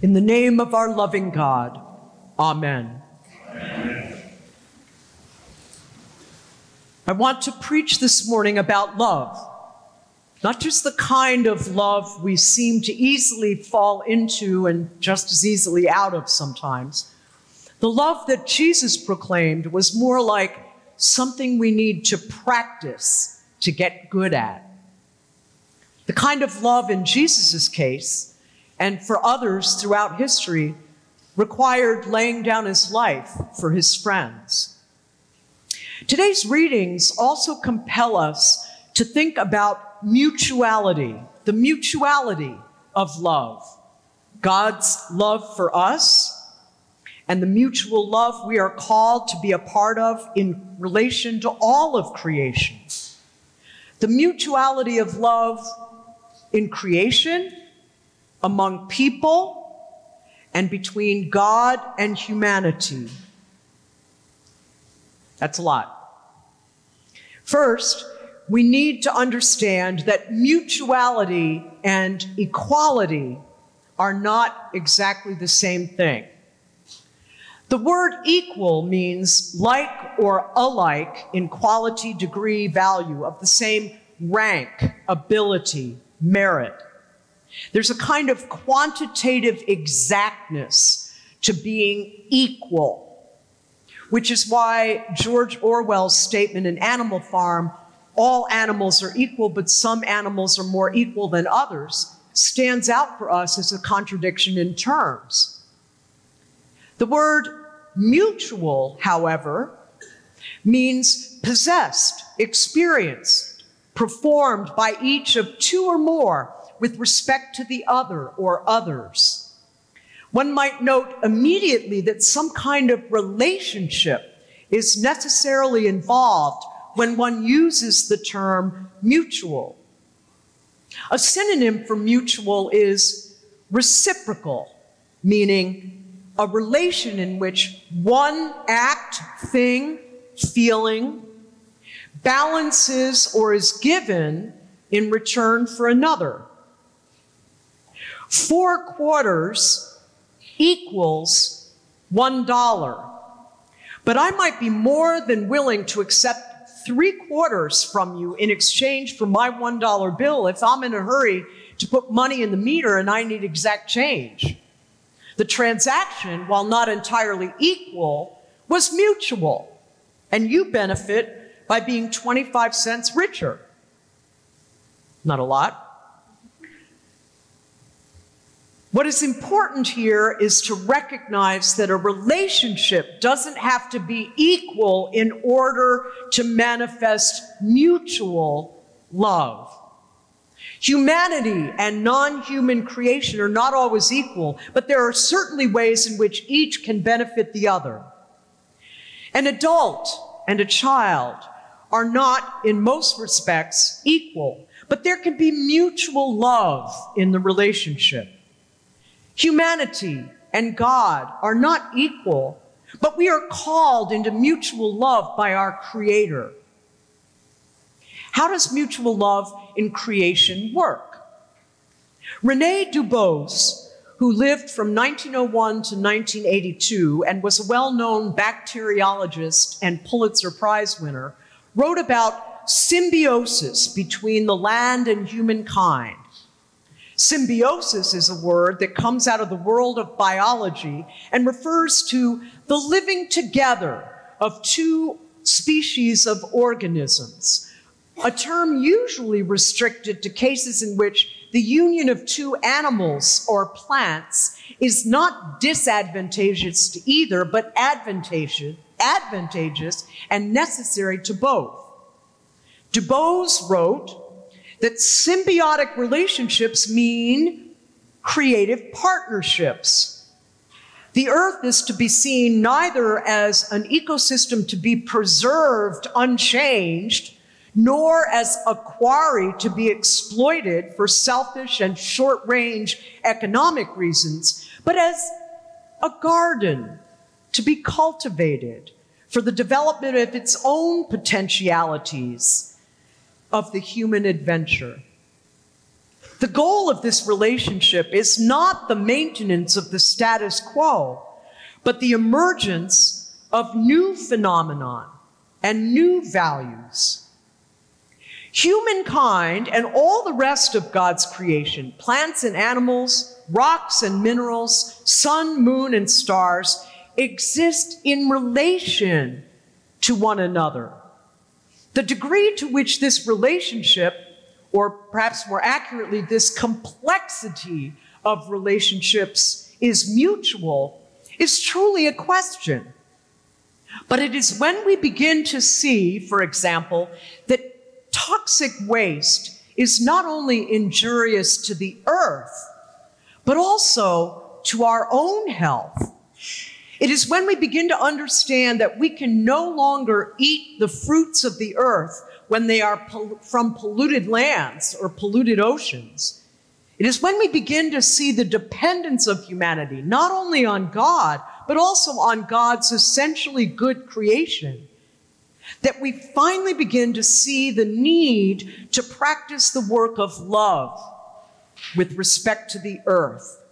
In the name of our loving God, Amen. I want to preach this morning about love. Not just the kind of love we seem to easily fall into and just as easily out of sometimes. The love that Jesus proclaimed was more like something we need to practice to get good at. The kind of love in Jesus' case, and for others throughout history, required laying down his life for his friends. Today's readings also compel us to think about mutuality, the mutuality of love, God's love for us, and the mutual love we are called to be a part of in relation to all of creation. The mutuality of love in creation, among people, and between God and humanity. That's a lot. First, we need to understand that mutuality and equality are not exactly the same thing. The word equal means like or alike in quality, degree, value, of the same rank, ability, merit. There's a kind of quantitative exactness to being equal, which is why George Orwell's statement in Animal Farm all animals are equal, but some animals are more equal than others, stands out for us as a contradiction in terms. The word mutual, however, means possessed, experienced, performed by each of two or more with respect to the other or others. One might note immediately that some kind of relationship is necessarily involved when one uses the term mutual. A synonym for mutual is reciprocal, meaning a relation in which one act, thing, feeling balances or is given in return for another. Four quarters equals one dollar. But I might be more than willing to accept three quarters from you in exchange for my one dollar bill if I'm in a hurry to put money in the meter and I need exact change. The transaction, while not entirely equal, was mutual, and you benefit by being 25 cents richer. Not a lot. What is important here is to recognize that a relationship doesn't have to be equal in order to manifest mutual love. Humanity and non human creation are not always equal, but there are certainly ways in which each can benefit the other. An adult and a child are not, in most respects, equal, but there can be mutual love in the relationship. Humanity and God are not equal, but we are called into mutual love by our Creator. How does mutual love in creation work? Rene Dubos, who lived from 1901 to 1982 and was a well known bacteriologist and Pulitzer Prize winner, wrote about symbiosis between the land and humankind Symbiosis is a word that comes out of the world of biology and refers to the living together of two species of organisms, a term usually restricted to cases in which the union of two animals or plants is not disadvantageous to either, but advantageous, advantageous and necessary to both. Dubos wrote, that symbiotic relationships mean creative partnerships. The earth is to be seen neither as an ecosystem to be preserved unchanged, nor as a quarry to be exploited for selfish and short range economic reasons, but as a garden to be cultivated for the development of its own potentialities of the human adventure. The goal of this relationship is not the maintenance of the status quo, but the emergence of new phenomenon and new values. Humankind and all the rest of God's creation, plants and animals, rocks and minerals, sun, moon, and stars, exist in relation to one another. The degree to which this relationship, or perhaps more accurately, this complexity of relationships is mutual, is truly a question. But it is when we begin to see, for example, that toxic waste is not only injurious to the earth, but also to our own health. It is when we begin to understand that we can no longer eat the fruits of the earth when they are pol- from polluted lands or polluted oceans. It is when we begin to see the dependence of humanity, not only on God, but also on God's essentially good creation, that we finally begin to see the need to practice the work of love with respect to the earth.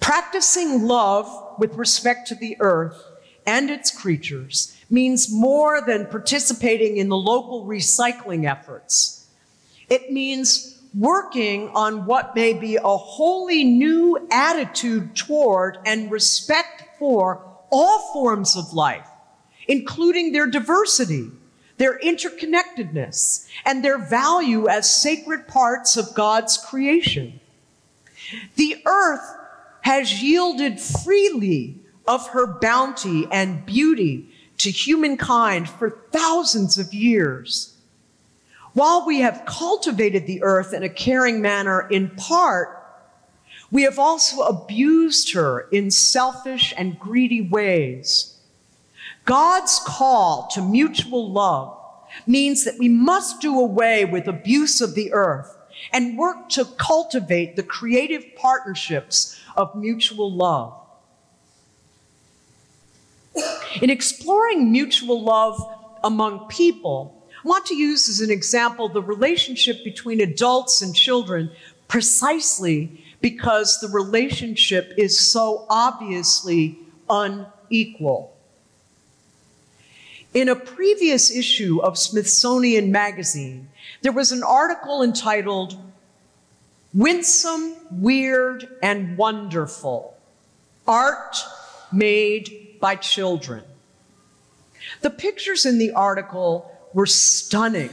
Practicing love with respect to the earth and its creatures means more than participating in the local recycling efforts. It means working on what may be a wholly new attitude toward and respect for all forms of life, including their diversity, their interconnectedness, and their value as sacred parts of God's creation. The earth has yielded freely of her bounty and beauty to humankind for thousands of years. While we have cultivated the earth in a caring manner in part, we have also abused her in selfish and greedy ways. God's call to mutual love means that we must do away with abuse of the earth and work to cultivate the creative partnerships of mutual love. In exploring mutual love among people, I want to use as an example the relationship between adults and children precisely because the relationship is so obviously unequal. In a previous issue of Smithsonian Magazine, there was an article entitled Winsome, Weird, and Wonderful Art Made by Children. The pictures in the article were stunning.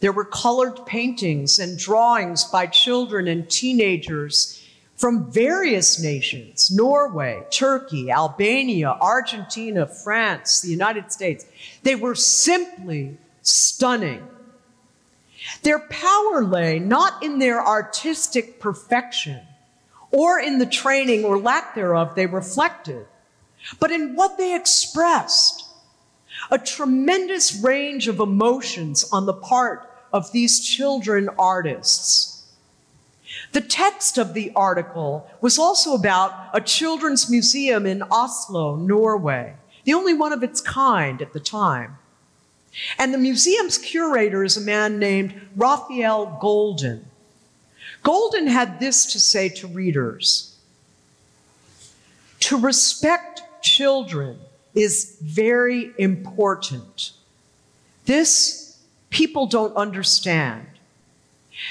There were colored paintings and drawings by children and teenagers from various nations Norway, Turkey, Albania, Argentina, France, the United States. They were simply stunning. Their power lay not in their artistic perfection or in the training or lack thereof they reflected, but in what they expressed a tremendous range of emotions on the part of these children artists. The text of the article was also about a children's museum in Oslo, Norway, the only one of its kind at the time. And the museum's curator is a man named Rafael Goldin. Goldin had this to say to readers To respect children is very important. This people don't understand.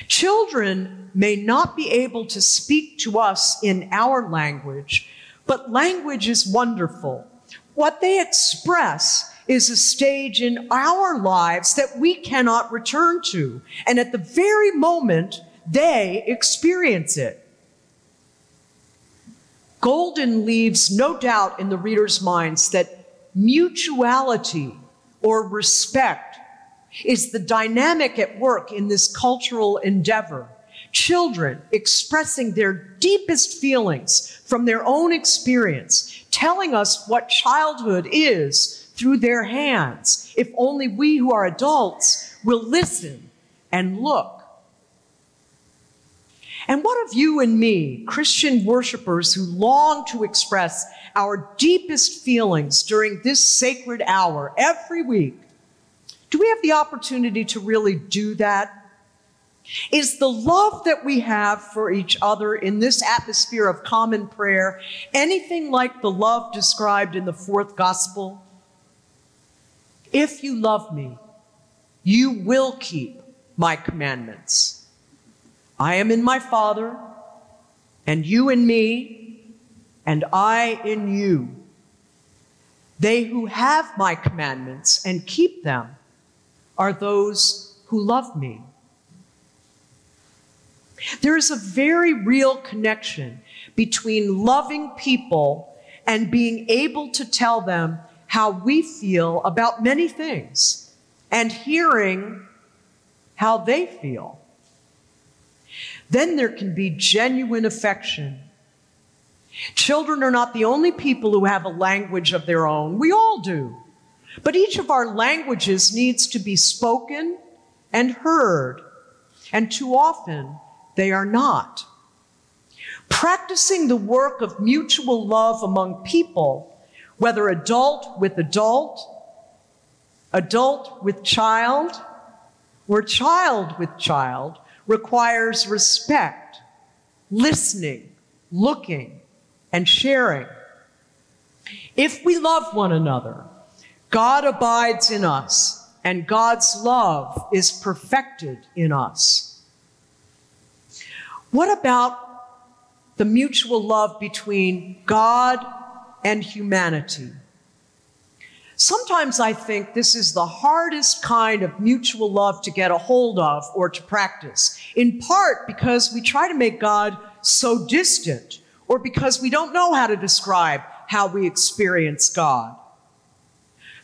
Children may not be able to speak to us in our language, but language is wonderful. What they express is a stage in our lives that we cannot return to. And at the very moment, they experience it. Goldin leaves no doubt in the reader's minds that mutuality or respect is the dynamic at work in this cultural endeavor. Children expressing their deepest feelings from their own experience, telling us what childhood is through their hands, if only we who are adults will listen and look. And what of you and me, Christian worshipers who long to express our deepest feelings during this sacred hour every week? Do we have the opportunity to really do that? Is the love that we have for each other in this atmosphere of common prayer anything like the love described in the fourth gospel? If you love me, you will keep my commandments. I am in my Father, and you in me, and I in you. They who have my commandments and keep them are those who love me. There is a very real connection between loving people and being able to tell them how we feel about many things and hearing how they feel. Then there can be genuine affection. Children are not the only people who have a language of their own. We all do. But each of our languages needs to be spoken and heard. And too often, they are not. Practicing the work of mutual love among people, whether adult with adult, adult with child, or child with child, requires respect, listening, looking, and sharing. If we love one another, God abides in us, and God's love is perfected in us. What about the mutual love between God and humanity? Sometimes I think this is the hardest kind of mutual love to get a hold of or to practice, in part because we try to make God so distant or because we don't know how to describe how we experience God.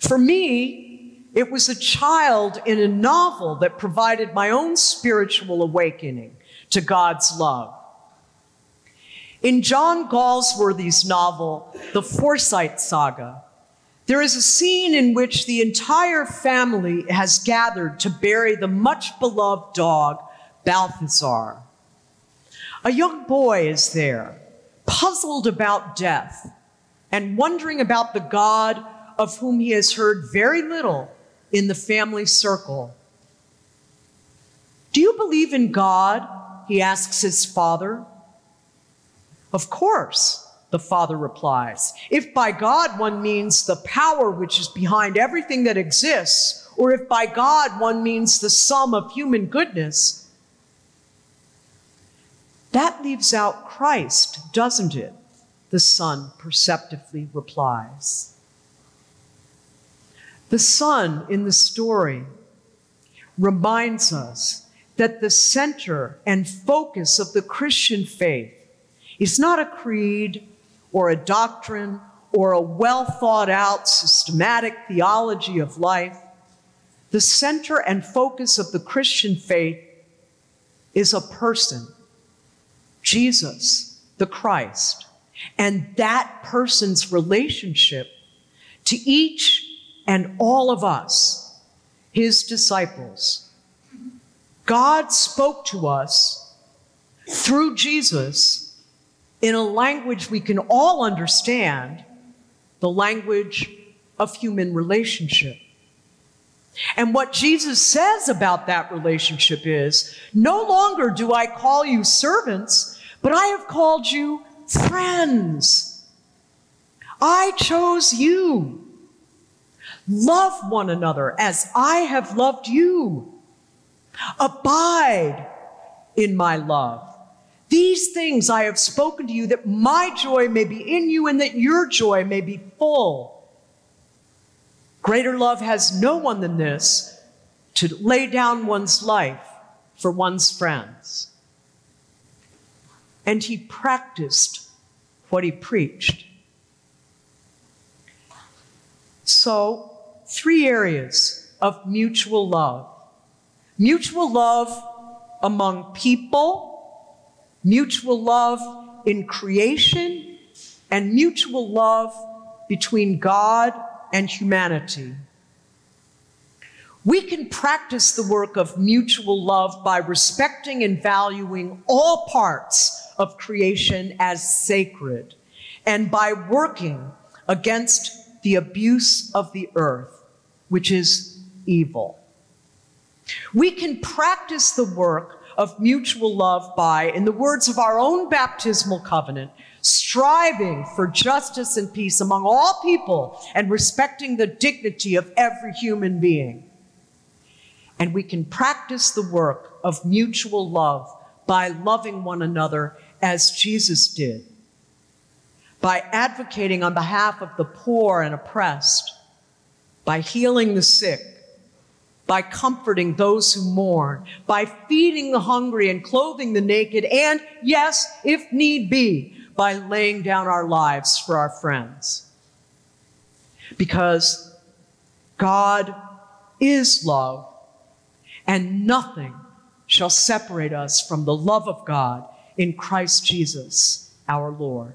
For me, it was a child in a novel that provided my own spiritual awakening to God's love. In John Galsworthy's novel, The Forsyte Saga, there is a scene in which the entire family has gathered to bury the much beloved dog, Balthasar. A young boy is there, puzzled about death and wondering about the God of whom he has heard very little in the family circle. Do you believe in God? he asks his father. Of course, the father replies. If by God one means the power which is behind everything that exists, or if by God one means the sum of human goodness, that leaves out Christ, doesn't it? The son perceptively replies. The son in the story reminds us that the center and focus of the Christian faith is not a creed or a doctrine or a well thought out systematic theology of life. The center and focus of the Christian faith is a person, Jesus, the Christ, and that person's relationship to each and all of us, his disciples God spoke to us through Jesus in a language we can all understand, the language of human relationship. And what Jesus says about that relationship is no longer do I call you servants, but I have called you friends. I chose you. Love one another as I have loved you. Abide in my love. These things I have spoken to you that my joy may be in you and that your joy may be full. Greater love has no one than this to lay down one's life for one's friends. And he practiced what he preached. So, three areas of mutual love mutual love among people, mutual love in creation, and mutual love between God and humanity. We can practice the work of mutual love by respecting and valuing all parts of creation as sacred and by working against the abuse of the earth, which is evil. We can practice the work of mutual love by, in the words of our own baptismal covenant, striving for justice and peace among all people and respecting the dignity of every human being. And we can practice the work of mutual love by loving one another as Jesus did, by advocating on behalf of the poor and oppressed, by healing the sick, by comforting those who mourn, by feeding the hungry and clothing the naked, and yes, if need be, by laying down our lives for our friends. Because God is love, and nothing shall separate us from the love of God in Christ Jesus our Lord.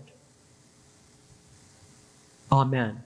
Amen.